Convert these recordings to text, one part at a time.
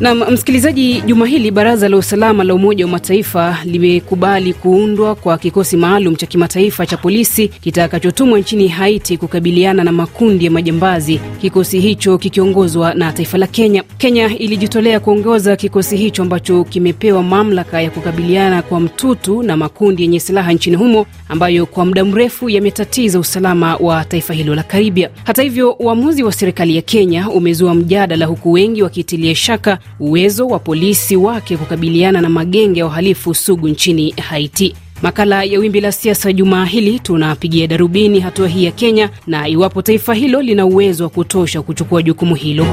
Na msikilizaji, juma hili baraza la usalama la Umoja wa Mataifa limekubali kuundwa kwa kikosi maalum cha kimataifa cha polisi kitakachotumwa nchini Haiti kukabiliana na makundi ya majambazi, kikosi hicho kikiongozwa na taifa la Kenya. Kenya ilijitolea kuongoza kikosi hicho ambacho kimepewa mamlaka ya kukabiliana kwa mtutu na makundi yenye silaha nchini humo ambayo kwa muda mrefu yametatiza usalama wa taifa hilo la Karibia. Hata hivyo, uamuzi wa serikali ya Kenya umezua mjadala, huku wengi wakitilia shaka uwezo wa polisi wake kukabiliana na magenge ya uhalifu sugu nchini Haiti. Makala ya Wimbi la Siasa jumaa hili tunapigia darubini hatua hii ya Kenya na iwapo taifa hilo lina uwezo wa kutosha kuchukua jukumu hilo.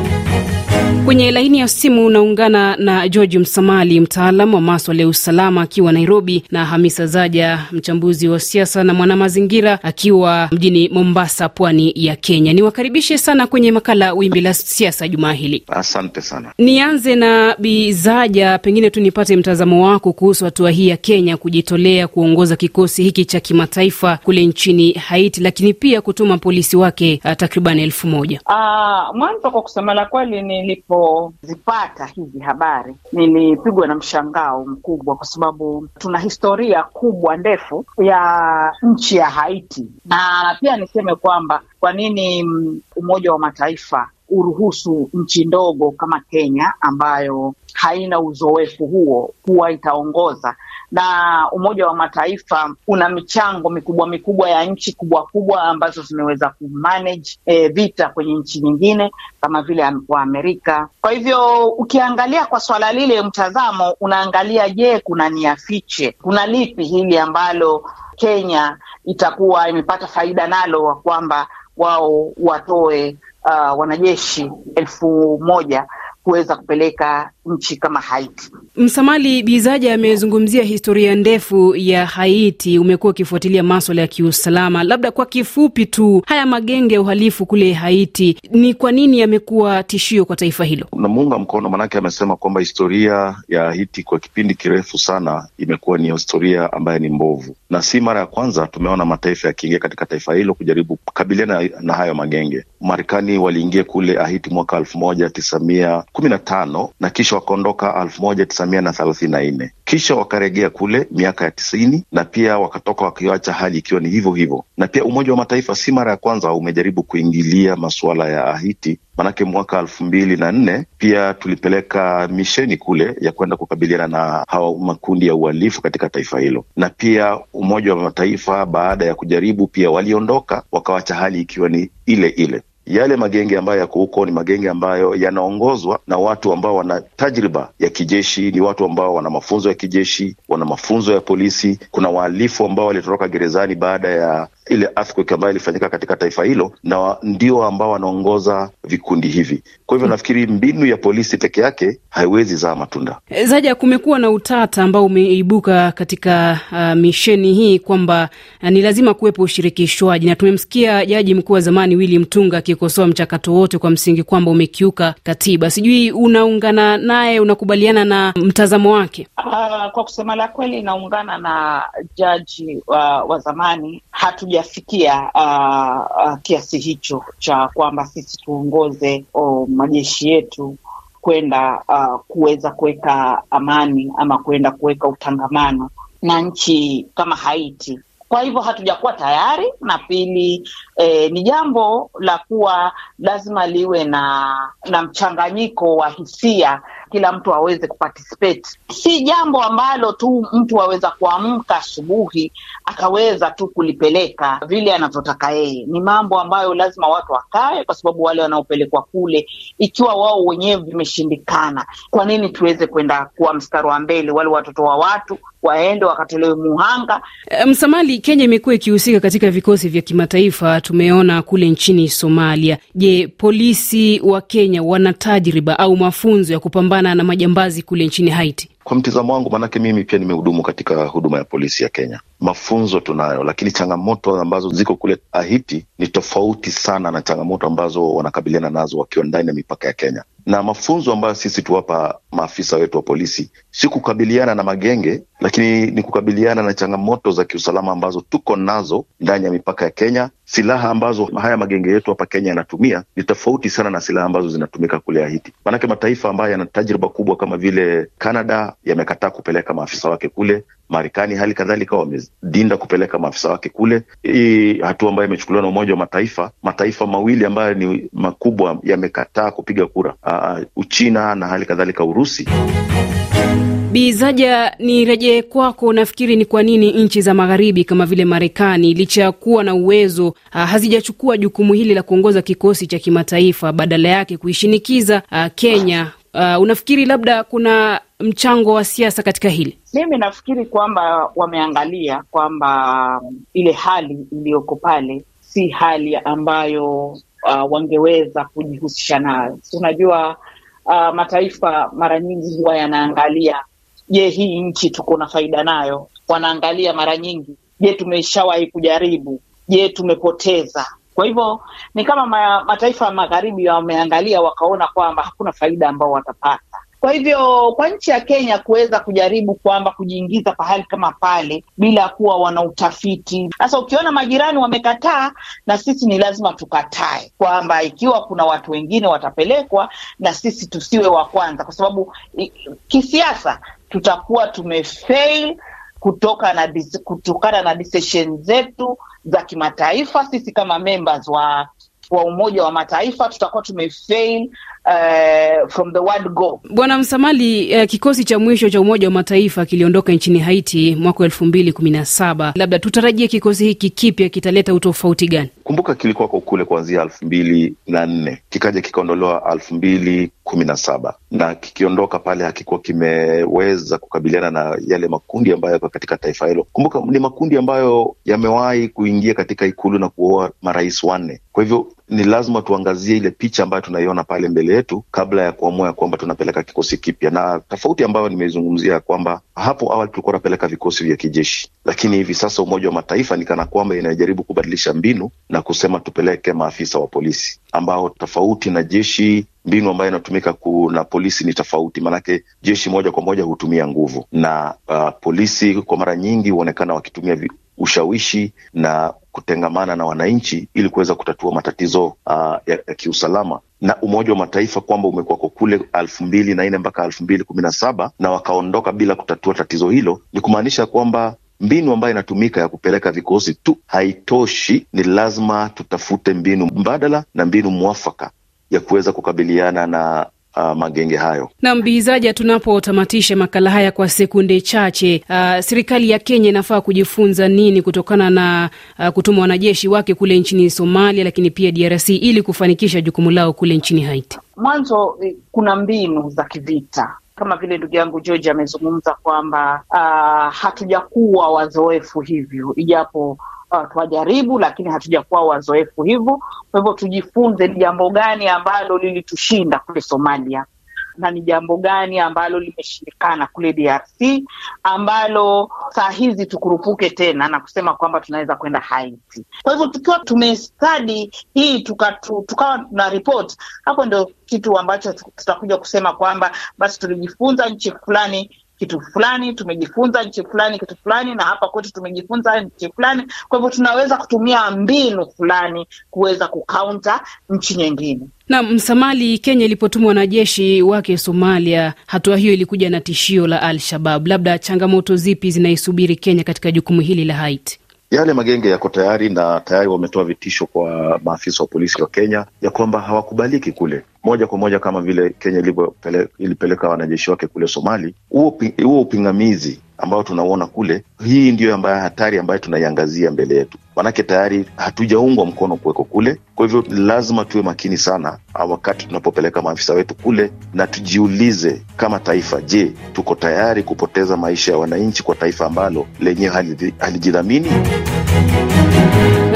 Kwenye laini ya simu unaungana na George Msamali, mtaalam wa maswala ya usalama akiwa Nairobi, na Hamisa Zaja, mchambuzi wa siasa na mwanamazingira akiwa mjini Mombasa, pwani ya Kenya. Niwakaribishe sana kwenye makala Wimbi la Siasa jumaa hili. Asante sana. Nianze na Bi Zaja, pengine tu nipate mtazamo wako kuhusu hatua hii ya Kenya kujitolea kuongoza kikosi hiki cha kimataifa kule nchini Haiti, lakini pia kutuma polisi wake uh, takriban elfu moja. Uh, mwanzo kwa kusema la kweli nilipozipata hizi habari nilipigwa na mshangao mkubwa, kwa sababu tuna historia kubwa ndefu ya nchi ya Haiti, na pia niseme kwamba kwa nini Umoja wa Mataifa uruhusu nchi ndogo kama Kenya ambayo haina uzoefu huo kuwa itaongoza na Umoja wa Mataifa una michango mikubwa mikubwa ya nchi kubwa kubwa ambazo zimeweza kumanage e, vita kwenye nchi nyingine kama vile wa Amerika. Kwa hivyo ukiangalia kwa swala lile mtazamo, unaangalia je, kuna nia fiche, kuna lipi hili ambalo Kenya itakuwa imepata faida nalo, kwamba wao watoe uh, wanajeshi elfu moja kuweza kupeleka nchi kama Haiti. Msamali Bizaja amezungumzia historia ndefu ya Haiti. Umekuwa ukifuatilia maswala ya kiusalama, labda kwa kifupi tu, haya magenge ya uhalifu kule Haiti ni kwa nini yamekuwa tishio kwa taifa hilo? Namuunga mkono, maanake amesema kwamba historia ya Haiti kwa kipindi kirefu sana imekuwa ni historia ambayo ni mbovu, na si mara ya kwanza tumeona mataifa yakiingia katika taifa hilo kujaribu kukabiliana na hayo magenge. Marekani waliingia kule Haiti mwaka elfu moja tisa mia kumi na tano na kisha wakaondoka elfu moja tisa mia na thelathini na nne kisha wakaregea kule miaka ya tisini na pia wakatoka wakiacha hali ikiwa ni hivyo hivyo. Na pia Umoja wa Mataifa si mara ya kwanza umejaribu kuingilia masuala ya Haiti, manake mwaka elfu mbili na nne pia tulipeleka misheni kule ya kwenda kukabiliana na hawa makundi ya uhalifu katika taifa hilo, na pia Umoja wa Mataifa baada ya kujaribu pia waliondoka wakawacha hali ikiwa ni ile ile. Yale magenge ambayo yako huko ni magenge ambayo yanaongozwa na watu ambao wana tajriba ya kijeshi, ni watu ambao wana mafunzo ya kijeshi, wana mafunzo ya polisi. Kuna wahalifu ambao walitoroka gerezani baada ya ile earthquake ambayo ilifanyika katika taifa hilo, na ndio ambao wanaongoza vikundi hivi. Kwa hivyo nafikiri mbinu ya polisi peke yake haiwezi zaa matunda. Zaja, kumekuwa na utata ambao umeibuka katika uh, misheni hii kwamba uh, ni lazima kuwepo ushirikishwaji, na tumemsikia jaji mkuu wa zamani Willy Mtunga akikosoa mchakato wote kwa msingi kwamba umekiuka katiba. Sijui unaungana naye, unakubaliana na mtazamo wake? Uh, kwa kusema la kweli naungana na jaji wa, wa zamani. Hatujafikia uh, uh, kiasi hicho cha kwamba sisi tuongoze oh, majeshi yetu kwenda uh, kuweza kuweka amani ama kuenda kuweka utangamano na nchi kama Haiti. Kwa hivyo hatujakuwa tayari, na pili eh, ni jambo la kuwa lazima liwe na na mchanganyiko wa hisia, kila mtu aweze kuparticipate. Si jambo ambalo tu mtu aweza kuamka asubuhi akaweza tu kulipeleka vile anavyotaka yeye. Ni mambo ambayo lazima watu wakae, kwa sababu wale wanaopelekwa kule, ikiwa wao wenyewe vimeshindikana, kwa nini tuweze kwenda kuwa mstari wa mbele? Wale watoto wa watu waende wakatolewe muhanga. Msamali, Kenya imekuwa ikihusika katika vikosi vya kimataifa, tumeona kule nchini Somalia. Je, polisi wa Kenya wana tajriba au mafunzo ya kupambana na majambazi kule nchini Haiti? Kwa mtizamo wangu, maanake mimi pia nimehudumu katika huduma ya polisi ya Kenya, mafunzo tunayo, lakini changamoto ambazo ziko kule Haiti ni tofauti sana na changamoto ambazo wanakabiliana nazo wakiwa ndani ya mipaka ya Kenya na mafunzo ambayo sisi tuwapa maafisa wetu wa polisi si kukabiliana na magenge, lakini ni kukabiliana na changamoto za kiusalama ambazo tuko nazo ndani ya mipaka ya Kenya. Silaha ambazo haya magenge yetu hapa Kenya yanatumia ni tofauti sana na silaha ambazo zinatumika kule Haiti. Maanake mataifa ambayo yana tajriba kubwa kama vile Canada yamekataa kupeleka maafisa wake kule. Marekani hali kadhalika wamedinda kupeleka maafisa wake kule. Hii hatua ambayo imechukuliwa na Umoja wa Mataifa, mataifa mawili ambayo ni makubwa yamekataa kupiga kura, uh, Uchina na hali kadhalika Urusi. Bizaja, nirejee kwako. Nafikiri ni kwa nini nchi za magharibi kama vile Marekani licha ya kuwa na uwezo uh, hazijachukua jukumu hili la kuongoza kikosi cha kimataifa, badala yake kuishinikiza uh, Kenya. Uh, unafikiri labda kuna mchango wa siasa katika hili? Mimi nafikiri kwamba wameangalia kwamba ile hali iliyoko pale si hali ambayo uh, wangeweza kujihusisha nayo. Unajua uh, mataifa mara nyingi huwa yanaangalia je, hii nchi tuko na faida nayo? Wanaangalia mara nyingi, je, tumeshawahi kujaribu? Je, tumepoteza? Kwa hivyo ni kama ma, mataifa ya magharibi wameangalia wakaona kwamba hakuna faida ambao watapata. Kwa hivyo kwa nchi ya Kenya kuweza kujaribu kwamba kujiingiza pahali kama pale bila kuwa wana utafiti. Sasa ukiona majirani wamekataa, na sisi ni lazima tukatae kwamba ikiwa kuna watu wengine watapelekwa, na sisi tusiwe wa kwanza, kwa sababu kisiasa tutakuwa tumefail kutoka na kutokana na decision zetu za kimataifa. Sisi kama members wa wa Umoja wa Mataifa tutakuwa tumefail uh, from the word go. Bwana Msamali, uh, kikosi cha mwisho cha Umoja wa Mataifa kiliondoka nchini Haiti mwaka elfu mbili kumi na saba. Labda tutarajie kikosi hiki kipya kitaleta utofauti gani? Kumbuka kilikuwako kule kuanzia elfu mbili na nne kikaja kikaondolewa elfu mbili kumi na saba na kikiondoka pale hakikuwa kimeweza kukabiliana na yale makundi ambayo yako katika taifa hilo. Kumbuka ni makundi ambayo yamewahi kuingia katika ikulu na kuoa marais wanne. Kwa hivyo ni lazima tuangazie ile picha ambayo tunaiona pale mbele yetu kabla ya kuamua ya kwamba tunapeleka kikosi kipya, na tofauti ambayo nimeizungumzia ya kwamba hapo awali tulikuwa tunapeleka vikosi vya kijeshi, lakini hivi sasa Umoja wa Mataifa ni kana kwamba inajaribu kubadilisha mbinu na kusema tupeleke maafisa wa polisi ambao tofauti na jeshi mbinu ambayo inatumika na polisi ni tofauti, maanake jeshi moja kwa moja hutumia nguvu. Na uh, polisi kwa mara nyingi huonekana wakitumia ushawishi na kutengamana na wananchi ili kuweza kutatua matatizo uh, ya, ya kiusalama. Na Umoja wa Mataifa kwamba umekuwako kule elfu mbili na nne mpaka elfu mbili kumi na saba na wakaondoka bila kutatua tatizo hilo, ni kumaanisha kwamba mbinu ambayo inatumika ya kupeleka vikosi tu haitoshi. Ni lazima tutafute mbinu mbadala na mbinu mwafaka ya kuweza kukabiliana na Uh, magenge hayo. Na mbizaja, tunapotamatisha makala haya kwa sekunde chache, uh, serikali ya Kenya inafaa kujifunza nini kutokana na uh, kutuma wanajeshi wake kule nchini Somalia, lakini pia DRC ili kufanikisha jukumu lao kule nchini Haiti? Mwanzo kuna mbinu za kivita kama vile ndugu yangu George amezungumza kwamba uh, hatujakuwa wazoefu hivyo, ijapo Uh, twajaribu lakini hatujakuwa wazoefu hivyo. Kwa hivyo tujifunze ni jambo gani ambalo lilitushinda kule Somalia na ni jambo gani ambalo limeshindikana kule DRC ambalo saa hizi tukurupuke tena na kusema kwamba tunaweza kwenda Haiti. Kwa hivyo tukiwa tumestadi hii tukawa tuka na ripoti hapo ndio kitu ambacho tutakuja kusema kwamba basi tulijifunza nchi fulani kitu fulani tumejifunza nchi fulani kitu fulani, na hapa kwetu tumejifunza nchi fulani. Kwa hivyo tunaweza kutumia mbinu fulani kuweza kukaunta nchi nyingine. Na Msamali, Kenya ilipotuma wanajeshi wake Somalia, hatua hiyo ilikuja na tishio la Al-Shabab. Labda changamoto zipi zinaisubiri Kenya katika jukumu hili la Haiti? Yale magenge yako tayari na tayari wametoa vitisho kwa maafisa wa polisi wa Kenya ya kwamba hawakubaliki kule moja kwa moja, kama vile Kenya ilipeleka wanajeshi wake kule Somali. Huo upingamizi ambao tunauona kule, hii ndiyo ambayo hatari ambayo tunaiangazia mbele yetu, manake tayari hatujaungwa mkono kuweko kule. Kwa hivyo lazima tuwe makini sana wakati tunapopeleka maafisa wetu kule, na tujiulize kama taifa, je, tuko tayari kupoteza maisha ya wananchi kwa taifa ambalo lenyewe halijidhamini?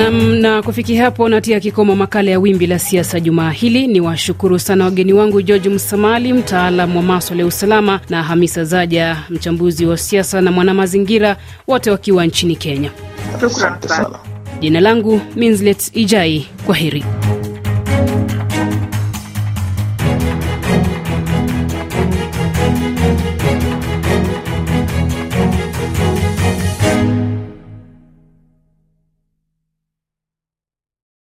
Um, na kufikia hapo natia kikomo makala ya Wimbi la Siasa jumaa hili. Ni washukuru sana wageni wangu George Msamali, mtaalam wa maswala ya usalama, na Hamisa Zaja, mchambuzi wa siasa na mwanamazingira, wote wakiwa nchini Kenya. Jina langu Minslet Ijai, kwa heri.